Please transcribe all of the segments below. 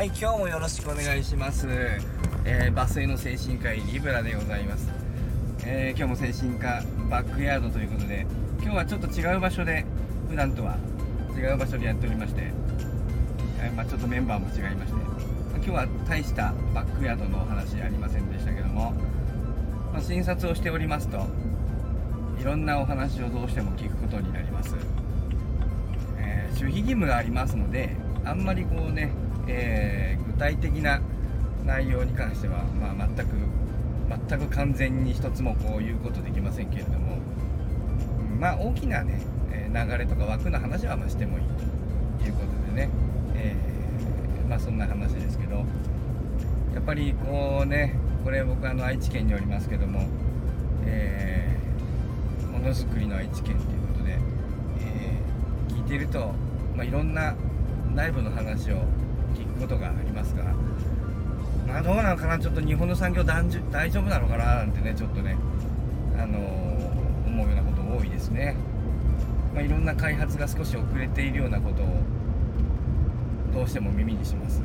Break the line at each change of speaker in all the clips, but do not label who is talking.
はい今日もよろしくお願いします、えー、バスへの精神科医リブラでございます、えー今日も精神科バックヤードということで今日はちょっと違う場所で普段とは違う場所でやっておりまして、えーまあ、ちょっとメンバーも違いまして、まあ今日は大したバックヤードのお話ありませんでしたけども、まあ診察をしておりますといろんなお話をどうしても聞くことになります、え守秘義務がありますのであんまりこうね、えー具体的な内容に関しては、まあ、全く全く完全に一つもこう言うことできませんけれども、まあ大きなね流れとか枠の話はましてもいいということでね、えーまあそんな話ですけどやっぱりこうねこれ僕あの愛知県におりますけども、えーものづくりの愛知県ということで、えー聞いていると、まあ、いろんな内部の話をことがありますが、まあ、どうなのかなちょっと日本の産業大丈大丈夫なのかななんてねちょっとね、あのー思うようなこと多いですね、まあ、いろんな開発が少し遅れているようなことをどうしても耳にします。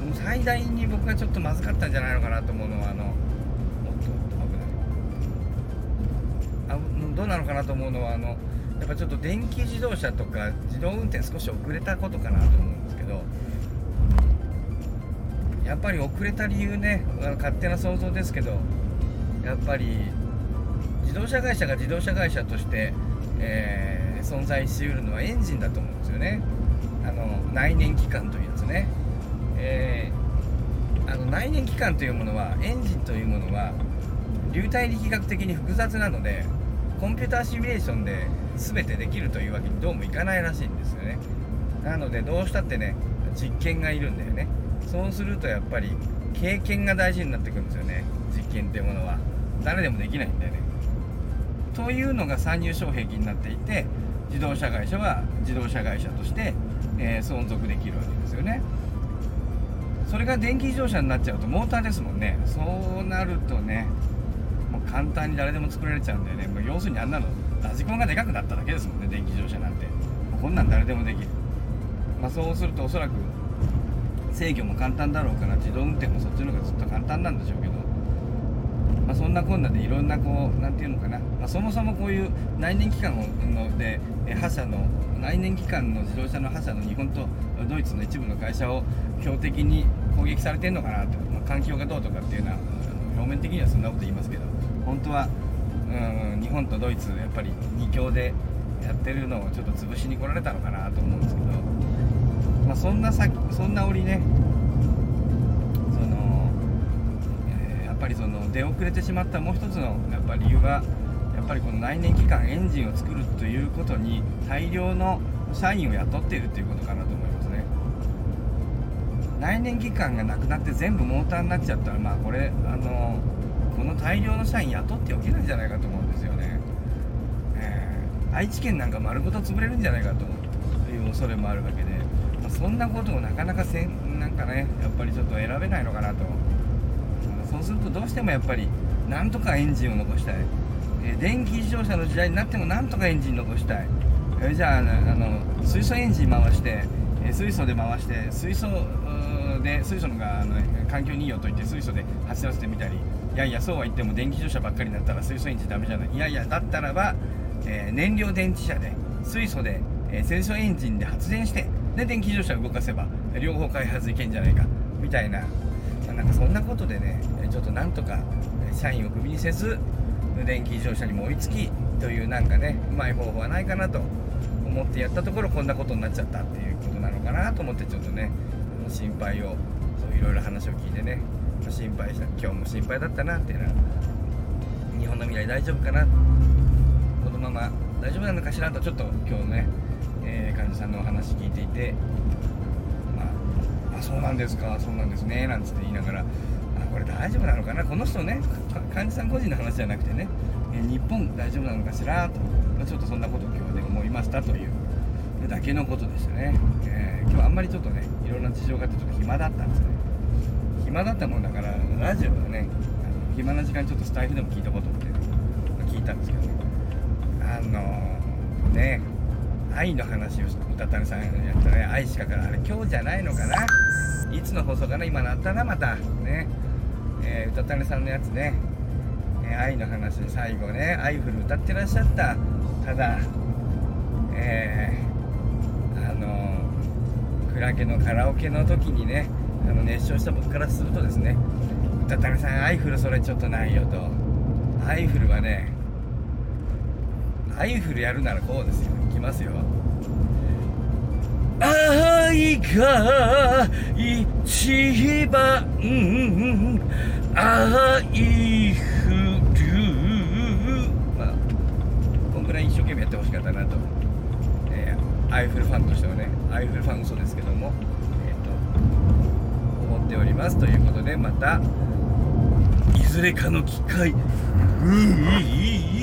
でも最大に僕がちょっとまずかったんじゃないのかなと思うのはあのどうなのかなと思うのはあのやっぱちょっと電気自動車とか自動運転少し遅れたことかなと思うんですけどやっぱり遅れた理由ね勝手な想像ですけどやっぱり自動車会社が自動車会社として、えー存在しうるのはエンジンだと思うんですよね。あの内燃機関というやつね、えーあの内燃機関というものはエンジンというものは流体力学的に複雑なのでコンピューターシミュレーションで全てできるというわけにどうもいかないらしいんですよね。なのでどうしたってね実験がいるんだよね。そうするとやっぱり経験が大事になってくるんですよね。実験っていうものは。誰でもできないんだよね。というのが参入障壁になっていて自動車会社は自動車会社として、えー存続できるわけですよね。それが電気自動車になっちゃうとモーターですもんね。そうなるとね簡単に誰でも作られちゃうんだよね。もう要するにあんなのラジコンがでかくなっただけですもんね。電気自動車なんて。こんなん誰でもできる。まあそうするとおそらく制御も簡単だろうから自動運転もそっちの方がずっと簡単なんでしょうけど。まあ、そんなこんなでいろんなこうなんていうのかな、まあ、そもそもこういう内燃機関ので覇者の内燃機関の自動車の覇者の日本とドイツの一部の会社を標的に攻撃されてるのかなと、ま、環境がどうとかっていうのは表面的にはそんなこと言いますけど。本当はうん日本とドイツやっぱり二強でやってるのをちょっと潰しに来られたのかなと思うんですけど、まあ、そんな先そんな折ねそのえーやっぱりその出遅れてしまったもう一つのやっぱ理由はやっぱりこの内燃機関エンジンを作るということに大量の社員を雇っているということかなと思いますね。内燃機関がなくなって全部モーターになっちゃったらまあこれあのこの大量の社員雇っておけないんじゃないかと思うんですよね、えー愛知県なんか丸ごと潰れるんじゃないかという恐れもあるわけで、まあそんなことをなかなかせんなんかねやっぱりちょっと選べないのかなと。そうするとどうしてもやっぱりなんとかエンジンを残したい、えー電気自動車の時代になってもなんとかエンジン残したい、えーじゃああの水素エンジン回して、水素で回して水素で水素のがあの環境にいいよと言って水素で走らせてみたりいやいやそうは言っても電気自動車ばっかりになったら水素エンジンダメじゃない。いやいやだったらば、えー燃料電池車で水素で、えー水素エンジンで発電してで電気自動車を動かせば両方開発いけんじゃないかみたいななんかそんなことでねちょっとなんとか社員をクビにせず電気自動車にも追いつきというなんかねうまい方法はないかなと思ってやったところこんなことになっちゃったっていうことなのかなと思ってちょっとねあの心配をそういろいろ話を聞いてね心配した今日も心配だったなっていうのは日本の未来大丈夫かな？このまま大丈夫なのかしらとちょっと今日ね、えー患者さんのお話聞いていてまあ、あそうなんですかそうなんですねなんつって言いながらあこれ大丈夫なのかな？この人ね患者さん個人の話じゃなくてね、え日本大丈夫なのかしらと、まあちょっとそんなことを今日ましたというだけのことでしたね、えー今日あんまりちょっとねいろんな事情があってちょっと暇だったんですね。暇だったもんだからラジオはねあの暇な時間ちょっとスタイフでも聞いたことって聞いたんですけどね。あのね愛の話を歌たねさんやったね愛しかからあれ今日じゃないのかな。いつの放送かな今なったらまたねえー、歌たねさんのやつね、え愛の話最後ね「アイフル」歌ってらっしゃった。ただえー、あのクラゲのカラオケの時にねあの熱唱した僕からするとですね歌たねさんアイフルそれちょっとないよと。アイフルはねアイフルやるならこうですよ。いきますよ。愛が一番愛ふるまあこんぐらい一生懸命やってほしかったなと、えー、アイフルファンとしてはねアイフルファン嘘ですけどもえっ、ー、と思っておりますということでまたいずれかの機会うー